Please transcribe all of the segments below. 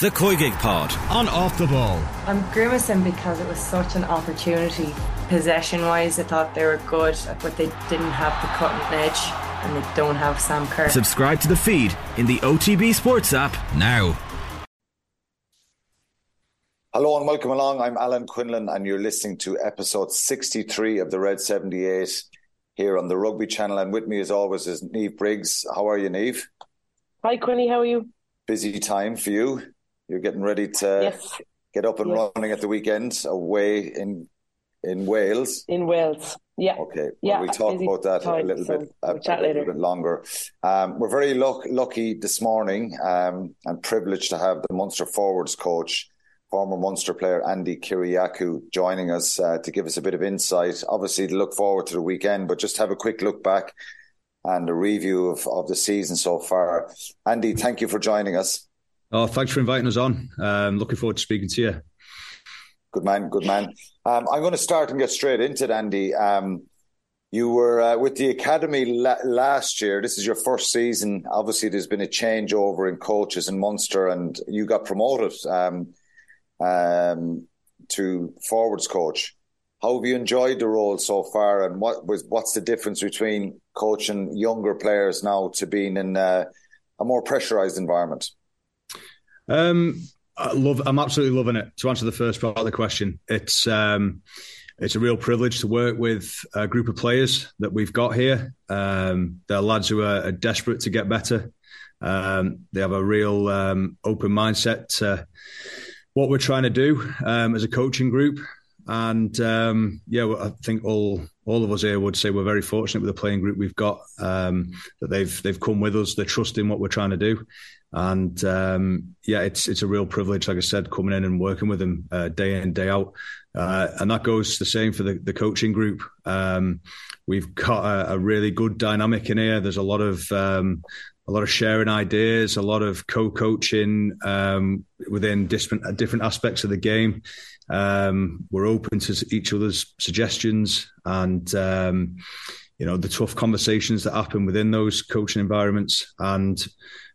The COYGIG Pod on Off the Ball. I'm grimacing because it was such an opportunity. Possession wise, I thought they were good, but they didn't have the cutting edge and they don't have Sam Kerr. Subscribe to the feed in the OTB Sports app now. Hello and welcome along. I'm Alan Quinlan, and you're listening to episode 63 of the Red 78 here on the Rugby Channel. And with me, as always, is Niamh Briggs. How are you, Niamh? Hi, Quinny. How are you? Busy time for you. You're getting ready to Yes. get up and Yes. running at the weekend away in in Wales. In Wales. Yeah. Okay, well, Yeah, we talk about that a little so bit we'll a, a little bit longer. Um, we're very luck, lucky this morning um, and privileged to have the Munster forwards coach, former Munster player Andi Kyriacou, joining us uh, to give us a bit of insight. Obviously, to look forward to the weekend, but just have a quick look back and a review of, of the season so far. Andi, thank you for joining us. Oh, thanks for inviting us on. Um, looking forward to speaking to you. Good man, good man. Um, I'm going to start and get straight into it, Andi. Um, you were uh, with the academy la- last year. This is your first season. Obviously, there's been a changeover in coaches in Munster, and you got promoted um, um, to forwards coach. How have you enjoyed the role so far, and what was what's the difference between coaching younger players now to being in uh, a more pressurized environment? Um, I love. I'm absolutely loving it. To answer the first part of the question, it's um, it's a real privilege to work with a group of players that we've got here. Um, they're lads who are, are desperate to get better. Um, they have a real um, open mindset to what we're trying to do um, as a coaching group. And um, yeah, I think all all of us here would say we're very fortunate with the playing group we've got. Um, that they've they've come with us. They're trusting what we're trying to do. And um, yeah, it's it's a real privilege, like I said, coming in and working with them uh, day in day out. Uh, and that goes the same for the, the coaching group. Um, we've got a, a really good dynamic in here. There's a lot of um, a lot of sharing ideas, a lot of co-coaching um, within different different aspects of the game. Um, we're open to each other's suggestions and um, you know the tough conversations that happen within those coaching environments and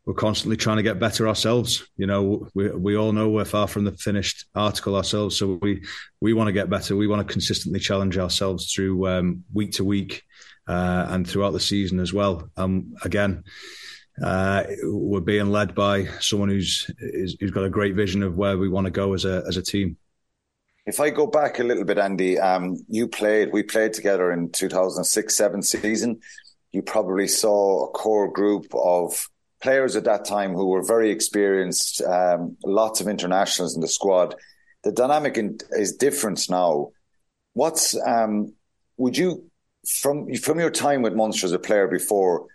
we're constantly trying to get better ourselves. You know, we we all know we're far from the finished article ourselves, so we we want to get better. We want to consistently challenge ourselves through um, week to week uh, and throughout the season as well. Um, again, uh, we're being led by someone who's who's got a great vision of where we want to go as a as a team. If I go back a little bit, Andi, um, you played, we played together in 2006 7 season. You probably saw a core group of players at that time who were very experienced, um, lots of internationals in the squad. The dynamic in, is different now. What's, um, would you, from, from your time with Munster as a player before,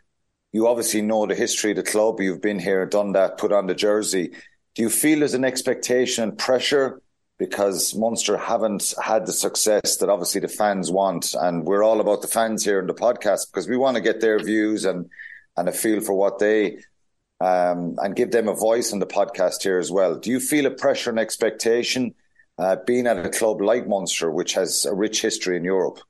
you obviously know the history of the club. You've been here, done that, put on the jersey. Do you feel there's an expectation and pressure because Munster haven't had the success that obviously the fans want. And we're all about the fans here in the podcast because we want to get their views and, and a feel for what they, um, and give them a voice on the podcast here as well. Do you feel a pressure and expectation uh, being at a club like Munster, which has a rich history in Europe?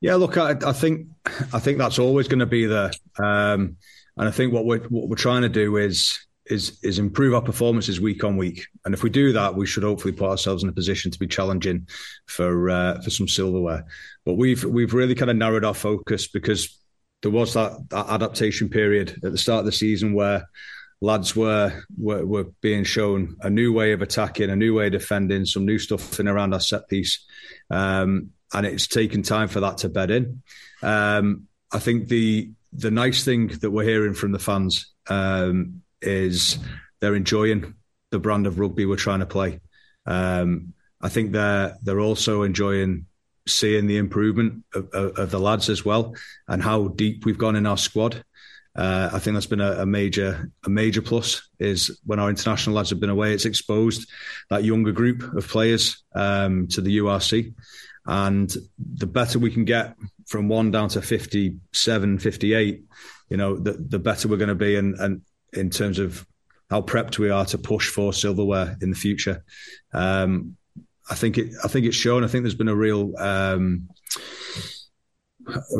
Yeah, look, I, I think I think that's always going to be there, um, and I think what we're what we're trying to do is is is improve our performances week on week. And if we do that, we should hopefully put ourselves in a position to be challenging for uh, for some silverware. But we've we've really kind of narrowed our focus because there was that, that adaptation period at the start of the season where lads were, were were being shown a new way of attacking, a new way of defending, some new stuff in around our set piece. Um, and it's taken time for that to bed in. Um, I think the the nice thing that we're hearing from the fans um, is they're enjoying the brand of rugby we're trying to play. Um, I think they're they're also enjoying seeing the improvement of, of, of, the lads as well and how deep we've gone in our squad. Uh, I think that's been a, a, major a major plus. Is when our international lads have been away, it's exposed that younger group of players um, to the URC. And the better we can get from one down to 57, 58, you know, the, the better we're going to be. And, and in terms of how prepped we are to push for silverware in the future. Um, I think it. I think it's shown. I think there's been a real, um,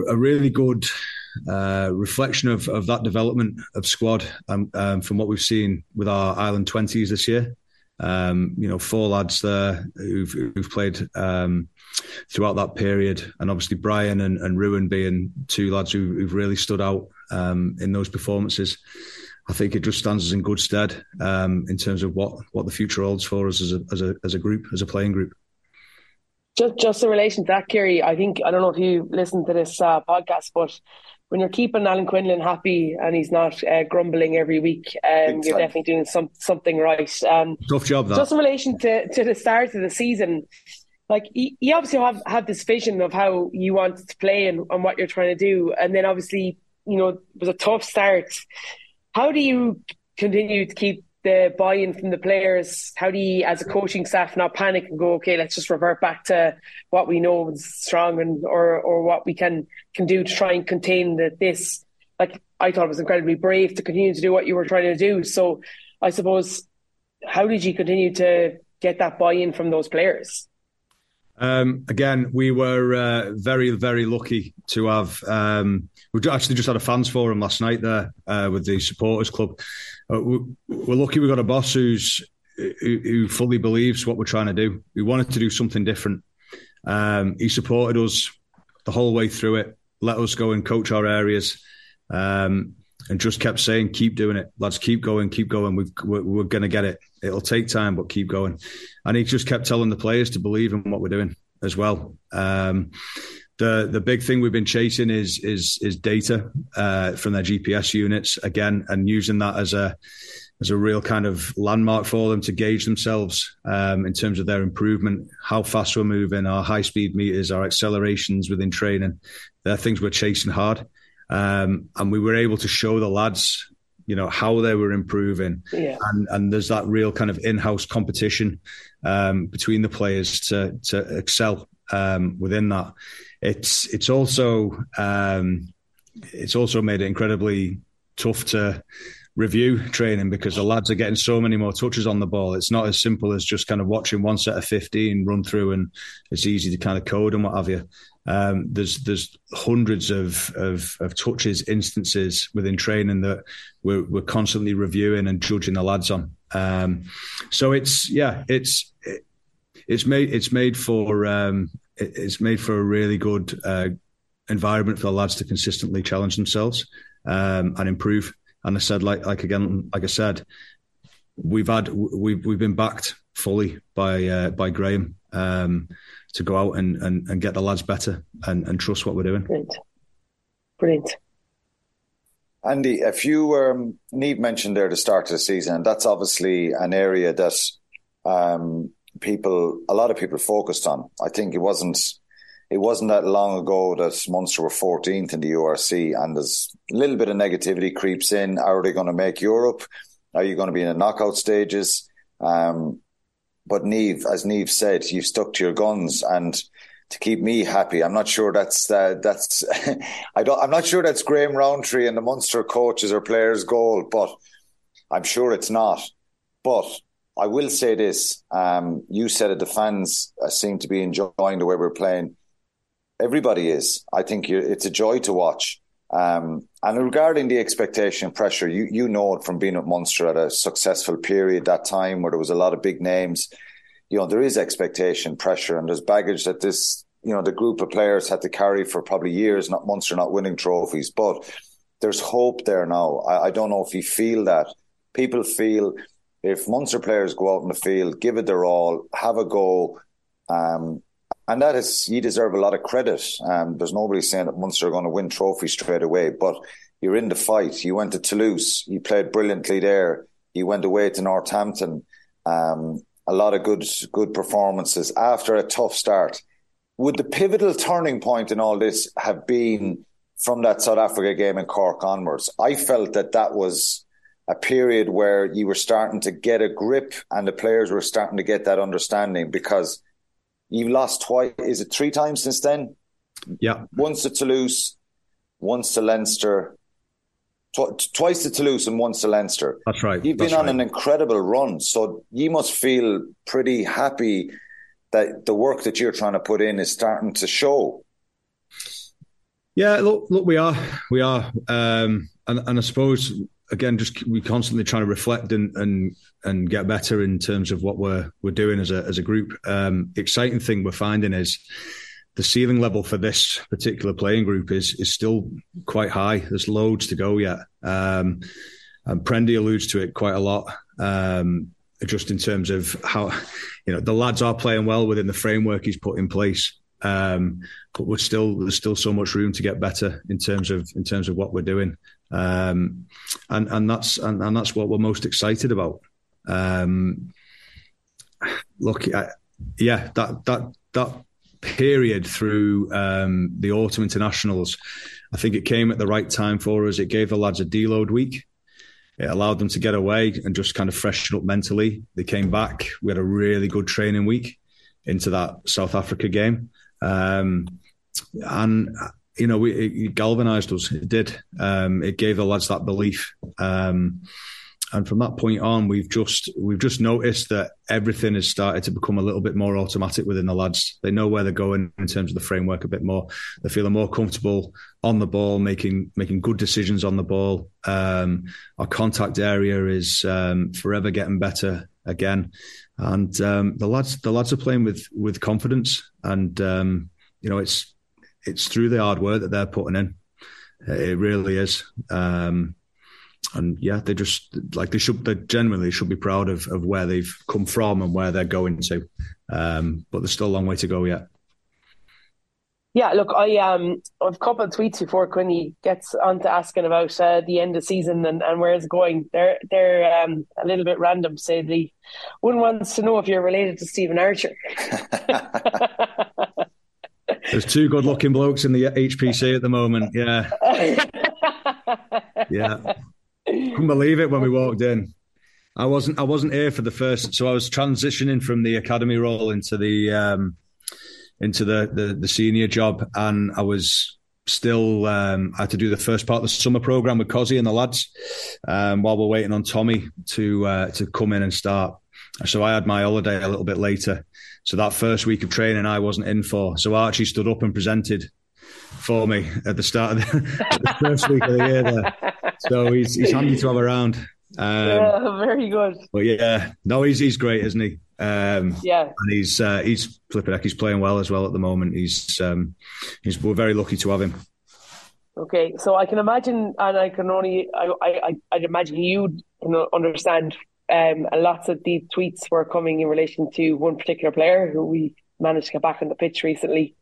a really good uh, reflection of, of that development of squad um, um, from what we've seen with our Ireland 20s this year. Um, you know, four lads there who've, who've played um, throughout that period, and obviously Brian and, and Ruan being two lads who, have really stood out um, in those performances. I think it just stands us in good stead um, in terms of what, what the future holds for us as a, as a as a group, as a playing group. Just just in relation to that, Kerry, I think I don't know if you listened to this uh, podcast, but when you're keeping Alan Quinlan happy and he's not uh, grumbling every week, um, you're definitely doing some something right. Um, Tough job, that. Just in relation to, to the start of the season, like you, obviously have, have this vision of how you want to play and, and what you're trying to do, and then obviously you know it was a tough start. How do you continue to keep the buy-in from the players? How do you, as a coaching staff, not panic and go, okay, let's just revert back to what we know is strong and or or what we can can do to try and contain the, this? Like I thought it was incredibly brave to continue to do what you were trying to do. So I suppose, how did you continue to get that buy-in from those players? Um, again, we were uh, very, very lucky to have. Um, we actually just had a fans forum last night there uh, with the supporters club. Uh, we're lucky we got a boss who's who, who, fully believes what we're trying to do. We wanted to do something different. Um, he supported us the whole way through it. Let us go and coach our areas. Um, and just kept saying, "Keep doing it, lads. Keep going, keep going. we are we're going to get it. It'll take time, but keep going." And he just kept telling the players to believe in what we're doing as well. Um, the the big thing we've been chasing is is is data uh, from their GPS units again, and using that as a as a real kind of landmark for them to gauge themselves um, in terms of their improvement, how fast we're moving, our high speed meters, our accelerations within training. They're things we're chasing hard. Um, and we were able to show the lads, you know, how they were improving. Yeah. And, and there's that real kind of in-house competition um, between the players to, to excel um, within that. It's, it's also, um, it's also made it incredibly tough to review training because the lads are getting so many more touches on the ball. It's not as simple as just kind of watching one set of 15 run through and it's easy to kind of code and what have you. Um, there's there's hundreds of, of, of touches, instances within training that we're we're constantly reviewing and judging the lads on. Um, so it's yeah, it's it, it's made it's made for um, it, it's made for a really good uh, environment for the lads to consistently challenge themselves um, and improve. And I said, like like again, like I said, we've had we've we've been backed fully by uh, by Graham. Um, to go out and, and, and get the lads better and, and trust what we're doing. Brilliant. Brilliant. Andi, if you um, Niamh mentioned there the start of the season, and that's obviously an area that um, people, a lot of people focused on. I think it wasn't, it wasn't that long ago that Munster were 14th in the URC, and there's a little bit of negativity creeps in. Are they going to make Europe? Are you going to be in the knockout stages? Um, but Niamh, as Niamh said, you've stuck to your guns and to keep me happy. I'm not sure that's uh, that's I don't I'm not sure that's Graham Rowntree and the Munster coaches or players' goal, but I'm sure it's not. But I will say this: um, you said it. The fans uh, seem to be enjoying the way we're playing. Everybody is. I think it's a joy to watch. Um, and regarding the expectation pressure, you you know it from being at Munster at a successful period that time where there was a lot of big names. You know there is expectation pressure, and there's baggage that this you know the group of players had to carry for probably years. Not Munster not winning trophies, but there's hope there now. I, I don't know if you feel that. People feel if Munster players go out in the field, give it their all, have a go, um, and that is, you deserve a lot of credit. Um, there's nobody saying that Munster are going to win trophies straight away, but you're in the fight. You went to Toulouse, you played brilliantly there. You went away to Northampton. Um, a lot of good, good performances after a tough start. Would the pivotal turning point in all this have been from that South Africa game in Cork onwards? I felt that that was a period where you were starting to get a grip and the players were starting to get that understanding because You've lost twice. Is it three times since then? Yeah. Once to Toulouse, once to Leinster, tw- twice to Toulouse and once to Leinster. That's right. You've That's been on right. an incredible run, so you must feel pretty happy that the work that you're trying to put in is starting to show. Yeah, look, look, we are, we are, um, and, and I suppose again, just we constantly trying to reflect and and and get better in terms of what we're we're doing as a as a group. Um, exciting thing we're finding is the ceiling level for this particular playing group is is still quite high. There's loads to go yet. Um, and Prendy alludes to it quite a lot. Um, just in terms of how you know the lads are playing well within the framework he's put in place. Um, but we're still there's still so much room to get better in terms of in terms of what we're doing, um, and and that's and, and, that's what we're most excited about. Um, look, I, yeah, that that that period through um, the autumn internationals, I think it came at the right time for us. It gave the lads a deload week. It allowed them to get away and just kind of freshen up mentally. They came back. We had a really good training week into that South Africa game. Um, and you know, we, it galvanised us. It did. Um, it gave the lads that belief. Um, and from that point on, we've just we've just noticed that everything has started to become a little bit more automatic within the lads. They know where they're going in terms of the framework a bit more. They're feeling more comfortable on the ball, making making good decisions on the ball. Um, our contact area is um, forever getting better again, and um, the lads the lads are playing with with confidence, and um, you know it's it's through the hard work that they're putting in. It really is. Um, and yeah, they just like they should. They generally should be proud of of where they've come from and where they're going to. Um, but there's still a long way to go yet. Yeah, look, I um, I've a couple of tweets before Quinny gets on to asking about uh, the end of season and, and where it's going. They're they're um, a little bit random. Say the one wants to know if you're related to Stephen Archer. There's two good-looking blokes in the HPC at the moment. Yeah, yeah. Couldn't believe it when we walked in. I wasn't. I wasn't here for the first. So I was transitioning from the academy role into the um, into the, the, the senior job, and I was still um, I had to do the first part of the summer program with Cozzy and the lads um, while we're waiting on Tommy to uh, to come in and start. So I had my holiday a little bit later. So that first week of training, I wasn't in for. So Archie stood up and presented for me at the start of the, the first week of the year. There. So he's he's handy to have around. Um, yeah, very good. But yeah, no, he's he's great, isn't he? Um, yeah, and he's uh, he's flipping heck. He's playing well as well at the moment. He's um, he's we're very lucky to have him. Okay, so I can imagine, and I can only I I I'd imagine you can understand. Um, and lots of the tweets were coming in relation to one particular player who we managed to get back on the pitch recently.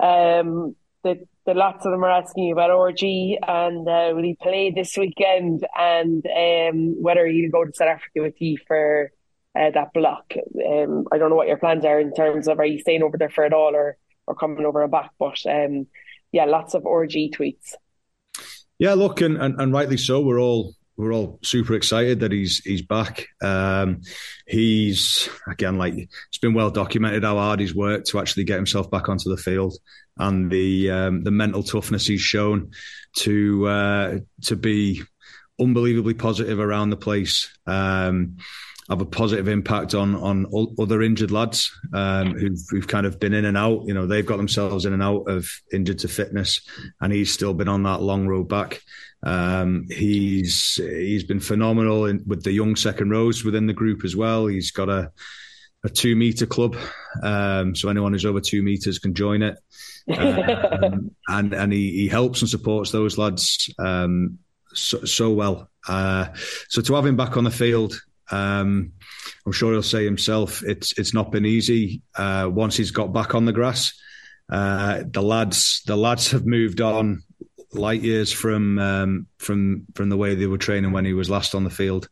Um, the, the lots of them are asking about RG and uh, will he play this weekend and um, whether he'll go to South Africa with you for uh, that block. Um, I don't know what your plans are in terms of are you staying over there for it all or or coming over and back, but um, yeah, lots of RG tweets. Yeah, look, and, and, and rightly so. We're all we're all super excited that he's he's back. Um, he's again like it's been well documented how hard he's worked to actually get himself back onto the field and the um, the mental toughness he's shown to uh, to be unbelievably positive around the place. Um, have a positive impact on on other injured lads um, who've, who've kind of been in and out. You know, they've got themselves in and out of injured to fitness, and he's still been on that long road back. Um, he's he's been phenomenal in, with the young second rows within the group as well. He's got a a two meter club, um, so anyone who's over two meters can join it. Um, and and he, he helps and supports those lads um, so, so, well. Uh, so to have him back on the field, um, I'm sure he'll say himself, it's it's not been easy. Uh, once he's got back on the grass, uh, the lads the lads have moved on light years from um, from from the way they were training when he was last on the field.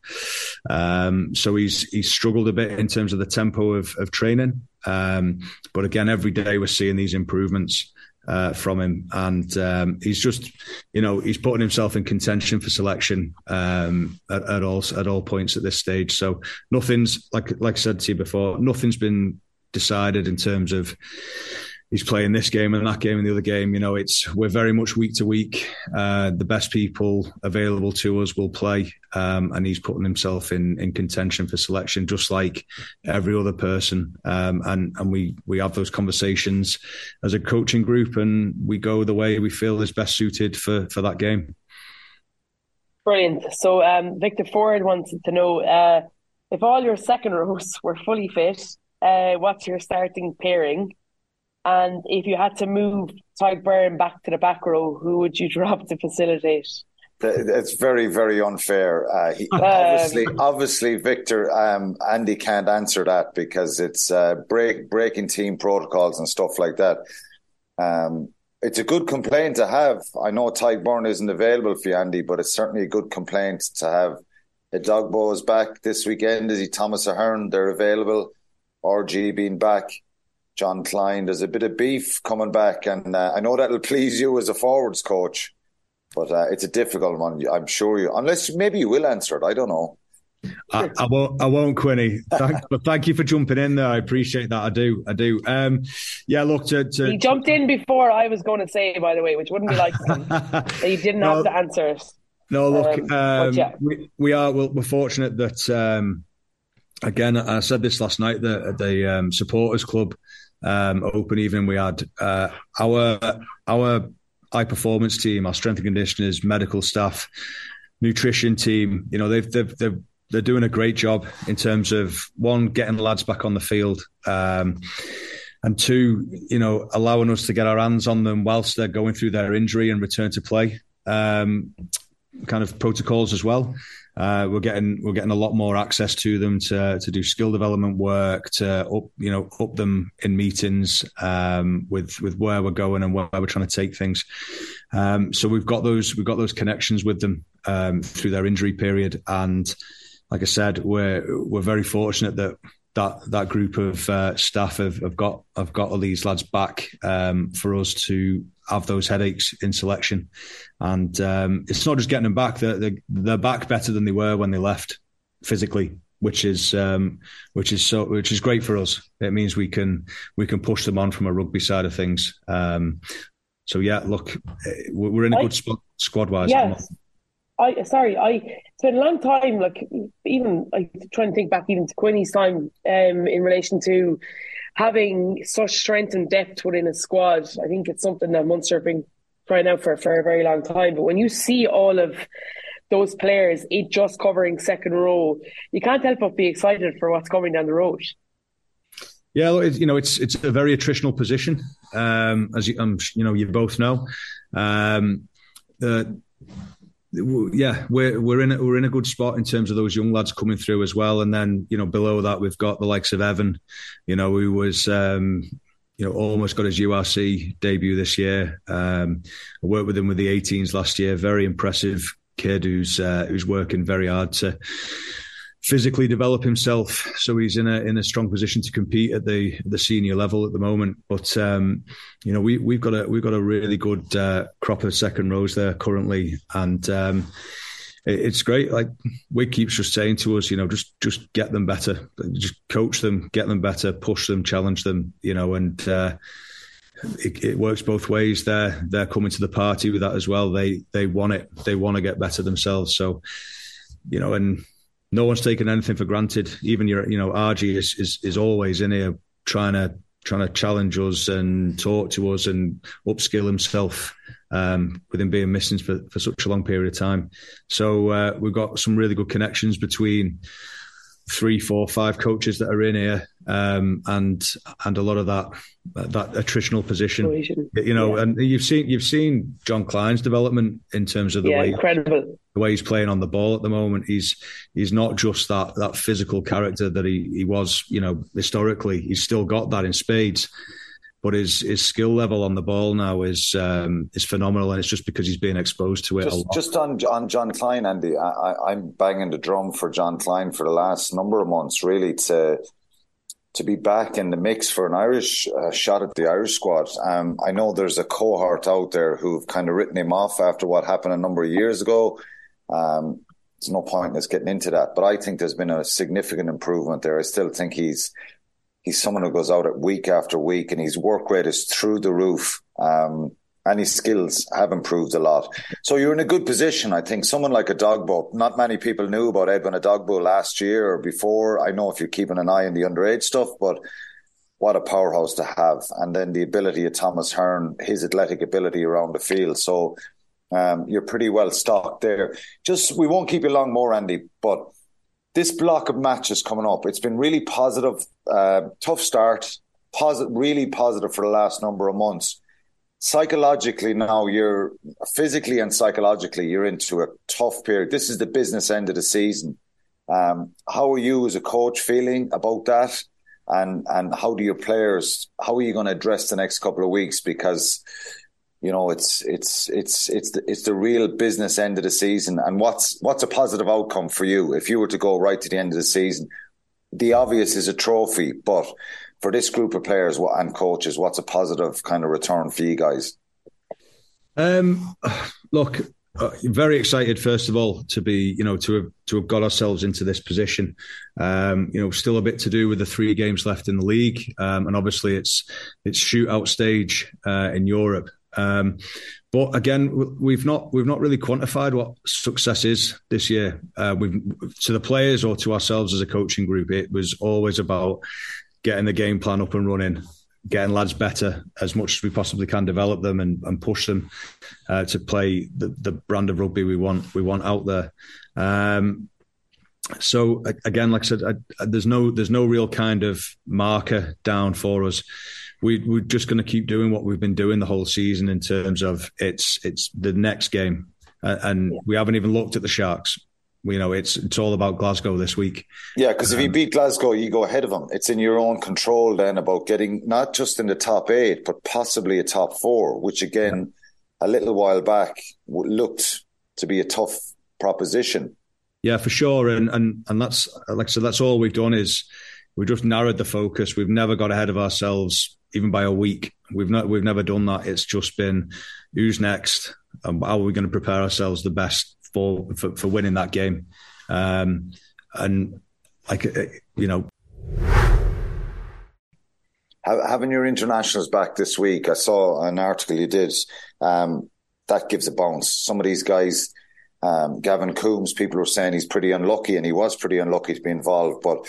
Um, so he's he's struggled a bit in terms of the tempo of, of training. Um, but again, every day we're seeing these improvements. Uh, from him, and um, he's just, you know, he's putting himself in contention for selection um, at, at, all at all points at this stage. So nothing's like like I said to you before, nothing's been decided in terms of he's playing this game and that game and the other game. You know, it's we're very much week to week. Uh, the best people available to us will play, um, and he's putting himself in in contention for selection, just like every other person. Um, and and we we have those conversations as a coaching group, and we go the way we feel is best suited for for that game. Brilliant. So um, Victor Ford wants to know uh, if all your second rows were fully fit. Uh, what's your starting pairing? And if you had to move Tadhg Beirne back to the back row, who would you drop to facilitate? It's very, very unfair. Uh, he, um, obviously, obviously, Victor, um, Andi can't answer that because it's uh, break breaking team protocols and stuff like that. Um, it's a good complaint to have. I know Tadhg Beirne isn't available for you, Andi, but it's certainly a good complaint to have. Edogbo is back this weekend. Is he Thomas Ahern? They're available. RG being back. Jean Kleyn. There's a bit of beef coming back, and uh, I know that'll please you as a forwards coach, but uh, it's a difficult one. I'm sure you, unless maybe you will answer it. I don't know. I, I, won't. I won't, Quinny. Thank, but thank you for jumping in there. I appreciate that. I do. I do. Um, yeah. Look. To, to, he jumped in before I was going to say, by the way, which wouldn't be like him. he didn't no, have to answer it. No. Look. Um, um, yeah. we, we, are. We're fortunate that. Um, again, I said this last night. The the um, supporters club um, open evening. We had uh, our our high performance team, our strength and conditioners, medical staff, nutrition team. You know, they've they've they've they're doing a great job in terms of one getting lads back on the field. Um, and two, you know, allowing us to get our hands on them whilst they're going through their injury and return to play um, kind of protocols as well. Uh, we're getting we're getting a lot more access to them to to do skill development work to up you know up them in meetings um, with with where we're going and where we're trying to take things. Um, so we've got those we've got those connections with them um, through their injury period, and like I said, we're we're very fortunate that that that group of uh, staff have, have got have got all these lads back um, for us to have those headaches in selection. And um, it's not just getting them back; they're, they're, they're back better than they were when they left physically, which is um, which is so which is great for us. It means we can we can push them on from a rugby side of things. Um, so yeah, look, eh, we're in a good spot squad wise. Yes. I sorry, I been a long time. Like even I trying to think back even to Quinny's time um, in relation to having such strength and depth within a squad, I think it's something that Munster have been crying out for for a very long time. But when you see all of those players, it just covering second row, you can't help but be excited for what's coming down the road. Yeah, you know, it's it's a very attritional position, um, as you, um, you know, you both know. Um, yeah, we're we're in a, we're in a good spot in terms of those young lads coming through as well. And then you know below that we've got the likes of Evan, you know, who was um, you know almost got his URC debut this year. Um, I worked with him with the 18s last year. Very impressive kid who's uh, who's working very hard to physically develop himself. So he's in a in a strong position to compete at the the senior level at the moment. But um, you know, we we've got a we've got a really good uh, crop of second rows there currently, and um, it, it's great. Like Wig keeps just saying to us, you know, just just get them better, just coach them, get them better, push them, challenge them, you know, and. Uh, it, it, works both ways. They're they're coming to the party with that as well. They they want it. They want to get better themselves. So, you know, and no one's taking anything for granted. Even your, you know, RG is, is is always in here trying to trying to challenge us and talk to us and upskill himself um, with him being missing for, for such a long period of time. So uh, we've got some really good connections between three, four, five coaches that are in here, um, and and a lot of that that attritional position. You know, yeah. and you've seen you've seen Jean Kleyn's development in terms of the yeah, way incredible. the way he's playing on the ball at the moment. He's he's not just that that physical character that he he was. You know, historically, he's still got that in spades but his his skill level on the ball now is um, is phenomenal, and it's just because he's being exposed to it. Just, just on on Jean Kleyn, Andi, I, am banging the drum for Jean Kleyn for the last number of months, really to to be back in the mix for an Irish uh, shot at the Irish squad. Um, I know there's a cohort out there who've kind of written him off after what happened a number of years ago. Um, there's no point in us getting into that, but I think there's been a significant improvement there. I still think he's He's someone who goes out at week after week, and his work rate is through the roof. Um, and his skills have improved a lot. So you're in a good position. I think someone like a Edogbo, not many people knew about Edwin a Edogbo last year or before. I know if you're keeping an eye on the underage stuff, but what a powerhouse to have. And then the ability of Thomas Ahern, his athletic ability around the field. So um, you're pretty well stocked there. Just, we won't keep you long more, Andi, but this block of matches coming up, it's been really positive, uh, tough start, positive, really positive for the last number of months. Psychologically, now you're physically and psychologically, you're into a tough period. This is the business end of the season. Um, how are you as a coach feeling about that? And and how do your players? How are you going to address the next couple of weeks? Because you know it's it's it's it's the, it's the real business end of the season and what's what's a positive outcome for you if you were to go right to the end of the season the obvious is a trophy but for this group of players and coaches what's a positive kind of return for you guys? Um look uh, very excited first of all to be you know to have to have got ourselves into this position. Um, you know still a bit to do with the three games left in the league um, and obviously it's it's shootout stage uh, in Europe. Um, but again, we've not we've not really quantified what success is this year. Uh, we've to the players or to ourselves as a coaching group. It was always about getting the game plan up and running, getting lads better as much as we possibly can, develop them and, and push them uh, to play the, the brand of rugby we want we want out there. Um, so again, like I said, I, there's no there's no real kind of marker down for us we, we're just going to keep doing what we've been doing the whole season in terms of it's it's the next game, uh, and yeah. we haven't even looked at the Sharks. You know, it's it's all about Glasgow this week. Yeah, because um, if you um, beat Glasgow, you go ahead of them. It's in your own control then about getting not just in the top eight, but possibly a top four, which again, yeah. a little while back looked to be a tough proposition. Yeah, for sure, and and and that's like I said, that's all we've done is we've just narrowed the focus. We've never got ahead of ourselves even by a week. We've not we've never done that. It's just been who's next and how are we going to prepare ourselves the best for for, for winning that game. Um, and like you know, having your internationals back this week, I saw an article you did. Um, that gives a bounce. Some of these guys. Um, Gavin Coombes, people were saying he's pretty unlucky, and he was pretty unlucky to be involved. But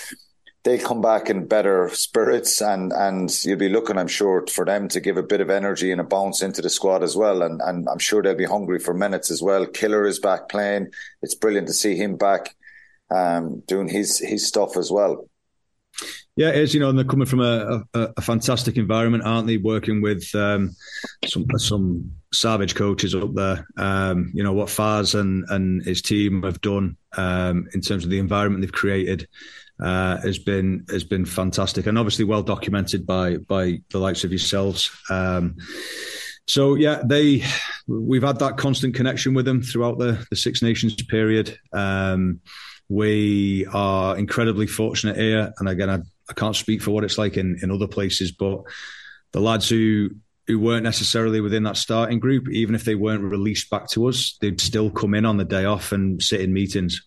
they'll come back in better spirits and and you'll be looking, I'm sure, for them to give a bit of energy and a bounce into the squad as well. And and I'm sure they'll be hungry for minutes as well. Killer is back playing. It's brilliant to see him back um, doing his his stuff as well. Yeah, it is. You know, and they're coming from a, a, a fantastic environment, aren't they? Working with um, some some savage coaches up there. Um, you know what Faz and and his team have done um, in terms of the environment they've created uh, has been has been fantastic and obviously well documented by by the likes of yourselves. Um, so yeah, they we've had that constant connection with them throughout the the Six Nations period. Um, we are incredibly fortunate here, and again, I, I can't speak for what it's like in in other places, but the lads who who weren't necessarily within that starting group, even if they weren't released back to us, they'd still come in on the day off and sit in meetings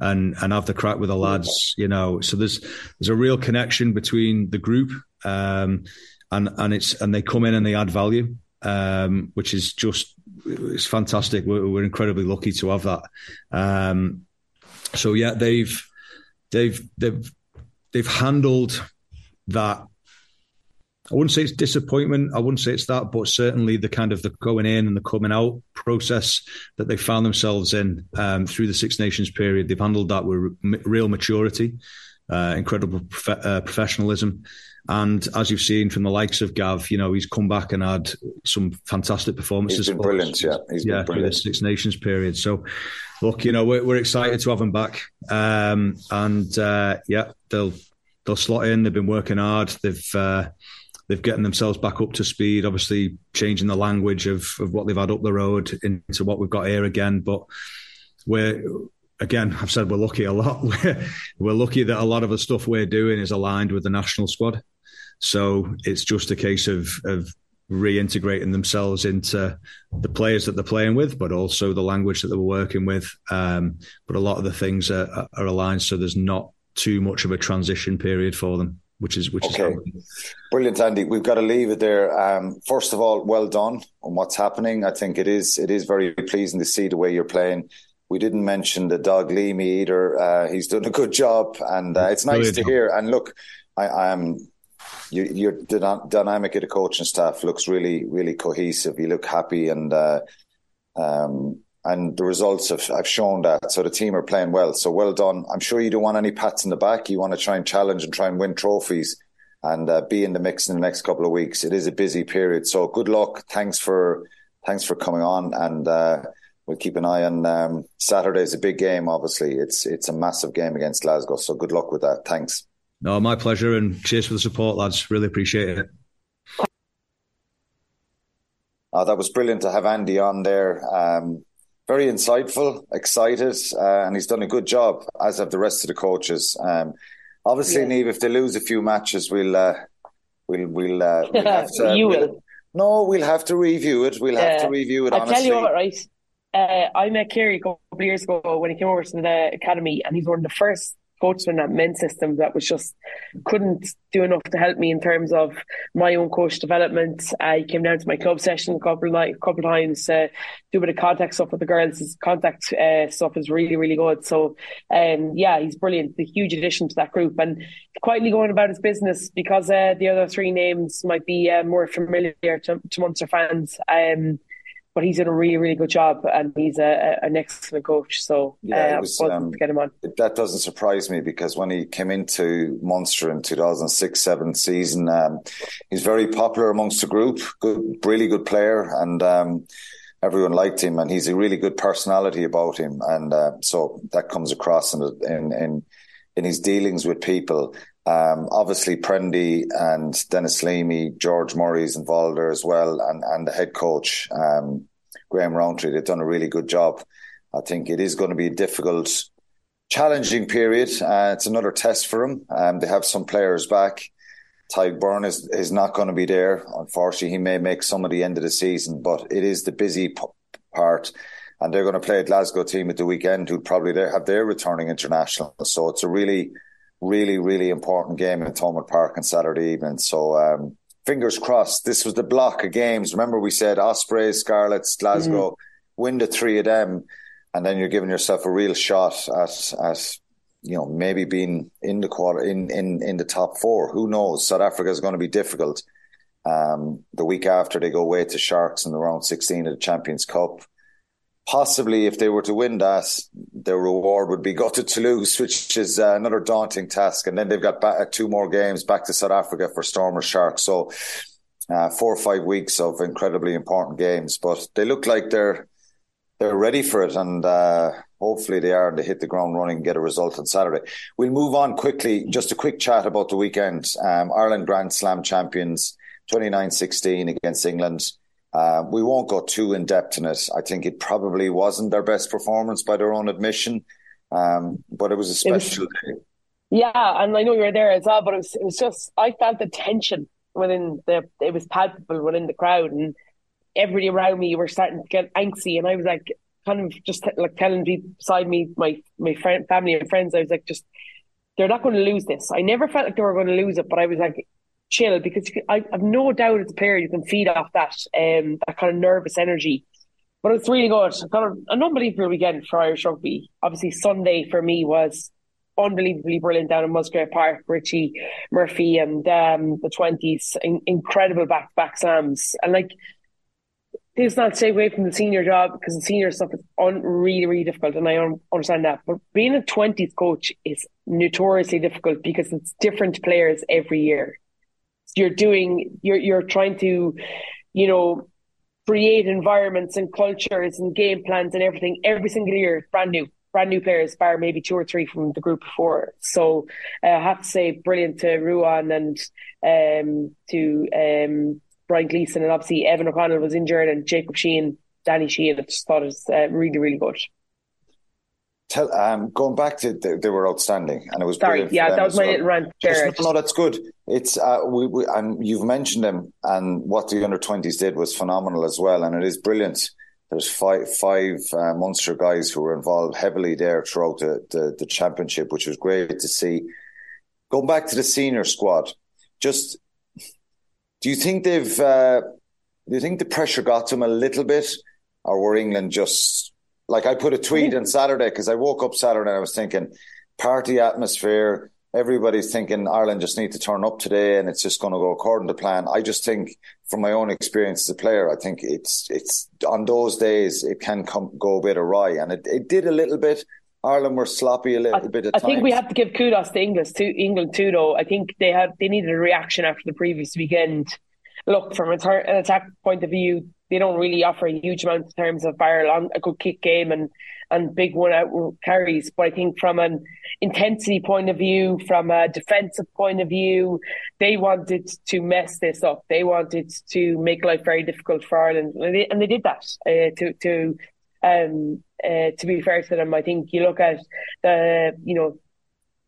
and and have the crack with the lads. You know, so there's there's a real connection between the group, um, and and it's and they come in and they add value, um, which is just it's fantastic. We're, we're incredibly lucky to have that. Um, so yeah, they've they've they've they've handled that I wouldn't say it's disappointment. I wouldn't say it's that, but certainly the kind of the going in and the coming out process that they found themselves in um, through the Six Nations period. They've handled that with real maturity, uh, incredible prof- uh, professionalism. And as you've seen from the likes of Gav, you know, he's come back and had some fantastic performances. He's been brilliant, yeah. He's yeah, been brilliant. the Six Nations period. So, look, you know, we're, we're excited to have them back. Um, and uh, yeah, they'll they'll slot in. They've been working hard. They've uh, they've getting themselves back up to speed. Obviously, changing the language of, of what they've had up the road into what we've got here again. But we're again, I've said we're lucky a lot. We're, we're lucky that a lot of the stuff we're doing is aligned with the national squad. So it's just a case of of reintegrating themselves into the players that they're playing with, but also the language that they were working with. Um, but a lot of the things are, are aligned, so there's not too much of a transition period for them. which is which okay. is brilliant, Andi. We've got to leave it there. Um, first of all, well done on what's happening. I think it is it is very pleasing to see the way you're playing. We didn't mention the dog Leamy either. Uh, he's done a good job, and uh, it's nice brilliant. to hear. And look, I am. You, your dynamic of the coaching staff looks really, really cohesive. You look happy, and uh, um, and the results have, have shown that. So the team are playing well. So well done. I'm sure you don't want any pats in the back. You want to try and challenge and try and win trophies and uh, be in the mix in the next couple of weeks. It is a busy period. So good luck. Thanks for thanks for coming on, and uh, we'll keep an eye on um, Saturday's a big game. Obviously, it's it's a massive game against Glasgow. So good luck with that. Thanks. No, my pleasure, and cheers for the support, lads. Really appreciate it. Uh, that was brilliant to have Andi on there. Um, very insightful, excited, uh, and he's done a good job, as have the rest of the coaches. Um, obviously, yeah. Niamh, if they lose a few matches, we'll uh, we'll we'll, uh, we'll have to. you we'll, will. No, we'll have to review it. We'll have to review it. I'll honestly. tell you what, right? Uh, I met Kerry a couple of years ago when he came over to the academy, and he's one of the first coached in that men's system that was just couldn't do enough to help me in terms of my own coach development. I came down to my club session a couple of night, couple of times uh, do a bit of contact stuff with the girls. His contact uh, stuff is really really good. So um, yeah, he's brilliant. A huge addition to that group and quietly going about his business because uh, the other three names might be uh, more familiar to, to Munster fans. Um, but he's done a really, really good job, and he's a, a, an excellent coach. So yeah, uh, was, um, to get him on. That doesn't surprise me because when he came into Munster in 2006-7 season, um, he's very popular amongst the group. Good, really good player, and um, everyone liked him, and he's a really good personality about him, and uh, so that comes across in in in, in his dealings with people. Um, obviously, Prendy and Denis Leamy, George Murray's involved there as well, and, and the head coach, um, Graham Rowntree. They've done a really good job. I think it is going to be a difficult, challenging period. Uh, it's another test for them. Um, they have some players back. Tadhg Beirne is, is not going to be there. Unfortunately, he may make some of the end of the season, but it is the busy p- part. And they're going to play a Glasgow team at the weekend who probably have their returning international. So it's a really really, really important game in Thomond Park on Saturday evening. So um, fingers crossed. This was the block of games. Remember, we said Ospreys, Scarlets, Glasgow, mm. win the three of them, and then you're giving yourself a real shot at at you know maybe being in the quarter in in in the top four. Who knows? South Africa is going to be difficult. Um, the week after they go away to Sharks in the round 16 of the Champions Cup possibly if they were to win that, their reward would be go to Toulouse, which is uh, another daunting task. And then they've got back, uh, two more games back to South Africa for Stormers Sharks. So uh, four or five weeks of incredibly important games, but they look like they're they're ready for it, and uh, hopefully they are, and they hit the ground running and get a result on Saturday. We'll move on quickly. Just a quick chat about the weekend. Um, Ireland Grand Slam champions, 29-16 against England. Uh, we won't go too in depth in it. I think it probably wasn't their best performance by their own admission, um, but it was a special was, day. Yeah, and I know you were there as well, but it was it was just I felt the tension within the it was palpable within the crowd, and everybody around me were starting to get angsty, and I was like kind of just like telling people beside me, my my friend, family and friends, I was like just they're not going to lose this. I never felt like they were going to lose it, but I was like chill because I have no doubt as a player you can feed off that um, that kind of nervous energy. But it's really good. I've Got an unbelievable weekend for Irish rugby. Obviously, Sunday for me was unbelievably brilliant down in Musgrave Park. Richie Murphy and um, the twenties, in- incredible back back slams, and like. It's not stay away from the senior job because the senior stuff is un- really, really difficult, and I un- understand that. But being a twenties coach is notoriously difficult because it's different players every year you're doing you're you're trying to you know create environments and cultures and game plans and everything every single year. Brand new. Brand new players bar maybe two or three from the group before. So uh, I have to say brilliant to Ruan and um, to um, Brian Gleeson and obviously Evan O'Connell was injured and Jacob Sheehan Danny Sheehan I just thought it was uh, really really good Tell, um, going back to they, they, were outstanding, and it was sorry, yeah, that was my little rant. Just, no, that's good. It's uh, we, we, and you've mentioned them, and what the under twenties did was phenomenal as well, and it is brilliant. There's five five uh, Munster guys who were involved heavily there throughout the, the, the championship, which was great to see. going back to the senior squad, just do you think they've? Uh, do you think the pressure got them a little bit, or were England just like I put a tweet on Saturday because I woke up Saturday and I was thinking party atmosphere. Everybody's thinking Ireland just need to turn up today and it's just going to go according to plan. I just think, from my own experience as a player, I think it's it's on those days it can come go a bit awry, and it, it did a little bit. Ireland were sloppy a little I, bit. I think we have to give kudos to England too. England too, though. I think they had they needed a reaction after the previous weekend. Look, from an attack point of view, they don't really offer a huge amount in terms of bar long a good kick game and and big one out carries. But I think from an intensity point of view, from a defensive point of view, they wanted to mess this up. They wanted to make life very difficult for Ireland, and they, and they did that. Uh, to to um, uh, to be fair to them, I think you look at the you know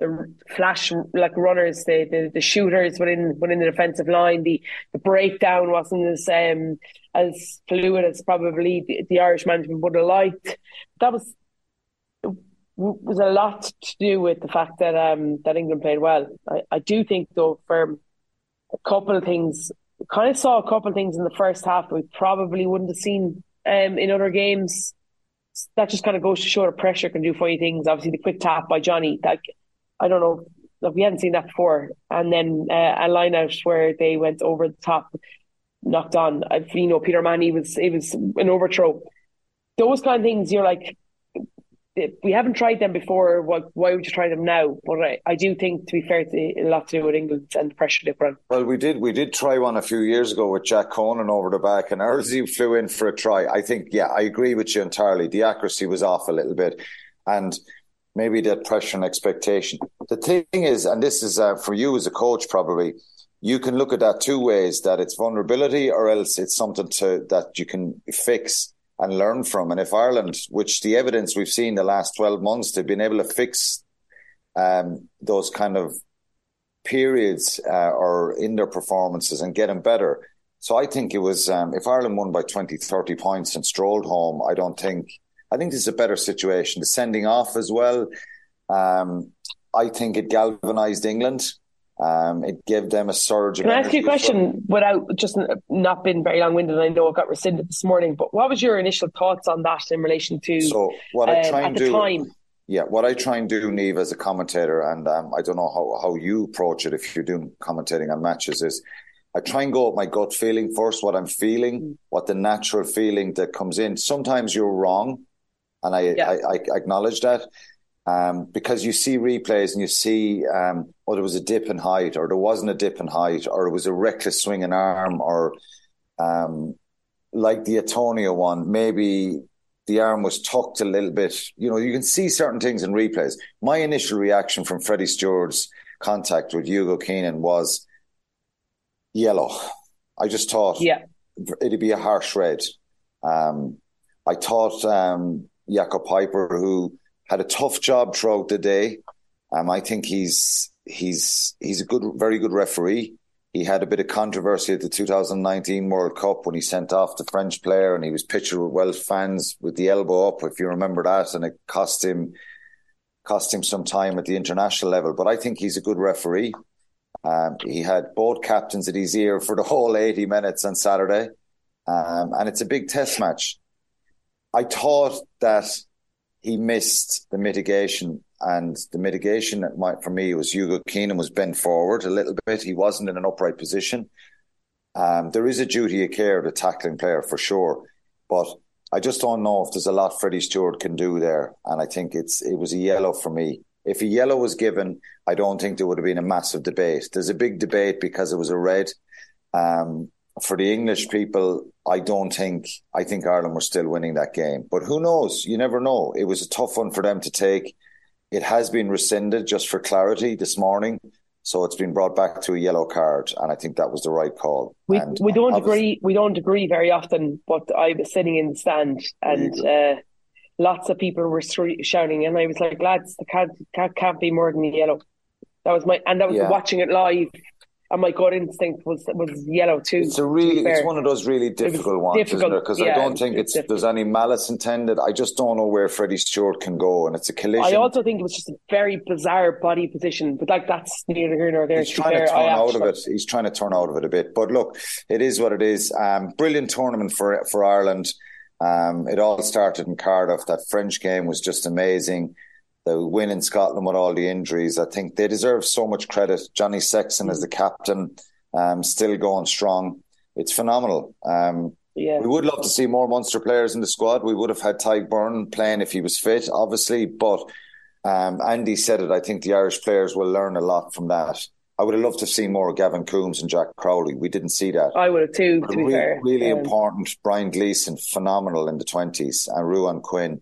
the flash like runners, the, the, the shooters within within the defensive line. The the breakdown wasn't as um, as fluid as probably the, the Irish management would have liked. That was was a lot to do with the fact that um, that England played well. I, I do think though for a couple of things, kind of saw a couple of things in the first half we probably wouldn't have seen um, in other games. That just kind of goes to show the pressure can do funny things. Obviously, the quick tap by Johnny, like I don't know, we hadn't seen that before. And then uh, a line out where they went over the top, knocked on. You know, Peter O'Mahony was it was an overthrow. Those kind of things, you're like, we haven't tried them before. Why, why would you try them now? But I, I do think, to be fair, it's a lot to do with England and the pressure they. Well, we did we did try one a few years ago with Jack Conan over the back, and Earlsey flew in for a try. I think, yeah, I agree with you entirely. The accuracy was off a little bit, and maybe that pressure and expectation. The thing is, and this is uh, for you as a coach, probably. You can look at that two ways: that it's vulnerability, or else it's something to that you can fix and learn from. And if Ireland, which the evidence we've seen the last 12 months, they've been able to fix um, those kind of periods uh, or in their performances and get them better. So I think it was, um, if Ireland won by 20, 30 points and strolled home, I don't think, I think this is a better situation. The sending off as well, um, I think it galvanised England. Um, it gave them a surge. Can I ask you a question without just not being very long winded? I know it got rescinded this morning, but what was your initial thoughts on that in relation to so what I try um, and do, time? Yeah, what I try and do, Niamh, as a commentator, and um, I don't know how, how you approach it if you're doing commentating on matches, is I try and go with my gut feeling first, what I'm feeling, Mm. what the natural feeling that comes in. Sometimes you're wrong, and I, Yeah. I, I acknowledge that. Um, because you see replays and you see, um, oh, there was a dip in height, or there wasn't a dip in height, or it was a reckless swing in arm, or um, like the Atonio one, maybe the arm was tucked a little bit. You know, you can see certain things in replays. My initial reaction from Freddie Steward's contact with Hugo Keenan was yellow. I just thought Yeah, it'd be a harsh red. Um, I thought um, Jaco Peyper, who had a tough job throughout the day, um, I think he's he's he's a good, very good referee. He had a bit of controversy at the 2019 World Cup when he sent off the French player and he was pictured with Welsh fans with the elbow up, if you remember that, and it cost him cost him some time at the international level. But I think he's a good referee. Um, he had both captains at his ear for the whole 80 minutes on Saturday. Um, and it's a big test match. I thought that he missed the mitigation, and the mitigation that might, for me was Hugo Keenan was bent forward a little bit. He wasn't in an upright position. Um, there is a duty of care of the tackling player for sure, but I just don't know if there's a lot Freddie Steward can do there. And I think it's it was a yellow for me. If a yellow was given, I don't think there would have been a massive debate. There's a big debate because it was a red. Um, for the English people, I don't think I think Ireland were still winning that game. But who knows? You never know. It was a tough one for them to take. It has been rescinded just for clarity this morning. So it's been brought back to a yellow card, and I think that was the right call. we And we don't agree. We don't agree very often. But I was sitting in the stand, and uh, lots of people were shouting, and I was like, "Lads, the can't can't, can't be more than yellow." That was my, and that was Yeah. watching it live. And my gut instinct was was yellow too. It's a really, it's one of those really difficult ones, difficult, isn't it? Because yeah, I don't think it's, it's there's any malice intended. I just don't know where Freddie Steward can go, and it's a collision. I also think it was just a very bizarre body position, but like that's neither here nor there. He's trying to, to turn out of it. He's trying to turn out of it a bit, but look, it is what it is. Um, brilliant tournament for for Ireland. Um, it all started in Cardiff. That French game was just amazing the win in Scotland with all the injuries. I think they deserve so much credit. Johnny Sexton as the captain, um, still going strong. It's phenomenal. Um, yeah. We would love to see more Munster players in the squad. We would have had Tadhg Beirne playing if he was fit, obviously. But um, Andi said it. I think the Irish players will learn a lot from that. I would have loved to see more of Gavin Coombes and Jack Crowley. We didn't see that. I would have too, to really, fair. Really important. Brian Gleeson, phenomenal in the 20s. And Ruadhán Quinn.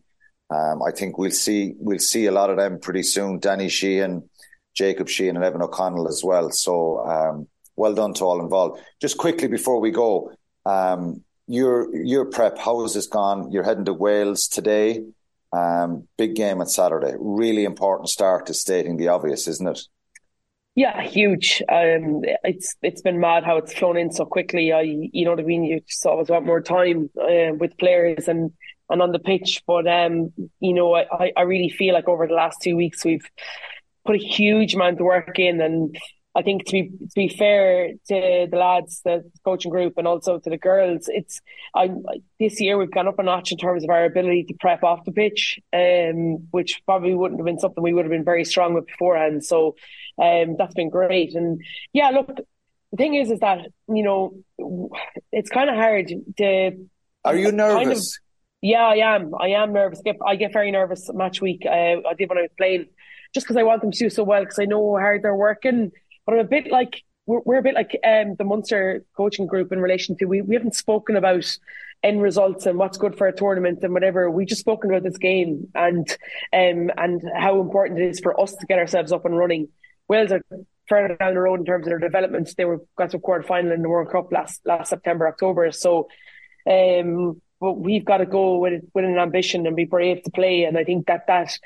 Um, I think we'll see we'll see a lot of them pretty soon. Danny Sheehan, Jacob Sheehan, and Evan O'Connell as well. So um, well done to all involved. Just quickly before we go, um, your your prep, how has this gone? You're heading to Wales today. Um, big game on Saturday. Really important start to stating the obvious, isn't it? Yeah, huge. Um, it's it's been mad how it's flown in so quickly. I, you know what I mean. You just always want more time uh, with players, and and on the pitch. But um, you know, I, I really feel like over the last two weeks we've put a huge amount of work in, and I think to be to be fair to the lads, the coaching group, and also to the girls, it's I this year we've gone up a notch in terms of our ability to prep off the pitch, um, which probably wouldn't have been something we would have been very strong with beforehand. So, um, that's been great. And yeah, look, the thing is, is that you know, it's kind of hard to. Are you nervous? Kind of, yeah, I am. I am nervous. I get very nervous match week. Uh, I did when I was playing, just because I want them to do so well because I know how hard they're working. But I'm a bit like we're, we're a bit like um, the Munster coaching group in relation to we we haven't spoken about end results and what's good for a tournament and whatever. We just spoken about this game and um and how important it is for us to get ourselves up and running. Wales are further down the road in terms of their development. They were got to a quarter final in the World Cup last last September October. So um but we've got to go with with an ambition and be brave to play. And I think that that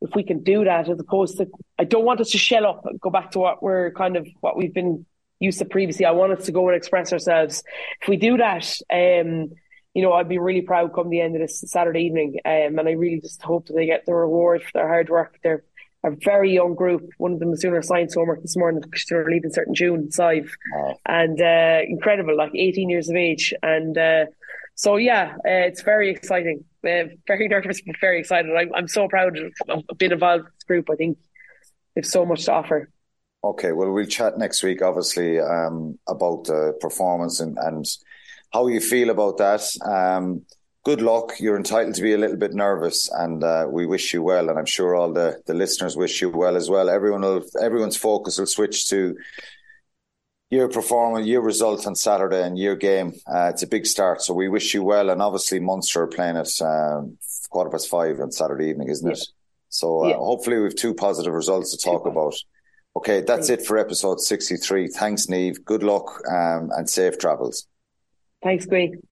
if we can do that, as opposed to, I don't want us to shell up, and go back to what we're kind of what we've been used to previously. I want us to go and express ourselves. If we do that, um, you know, I'd be really proud come the end of this Saturday evening. Um, and I really just hope that they get the reward for their hard work. They're a very young group. One of them was doing her science homework this morning because they're leaving certain June, Sive. Wow. And uh, incredible, like 18 years of age. And uh, so yeah, uh, it's very exciting. Uh, very nervous, but very excited. I'm, I'm so proud of being involved with this group. I think they've so much to offer. Okay, well, we'll chat next week, obviously, um, about the performance and, and how you feel about that. Um, good luck. You're entitled to be a little bit nervous, and uh, we wish you well. And I'm sure all the, the listeners wish you well as well. Everyone will, everyone's focus will switch to your performance, your result on Saturday and your game. Uh, it's a big start, so we wish you well. And obviously, Munster are playing at um, quarter past five on Saturday evening, isn't it? So uh, yeah. hopefully, we have two positive results to talk about. Okay, that's it for episode 63. Thanks, Niamh. Good luck um, and safe travels. Thanks, Greg.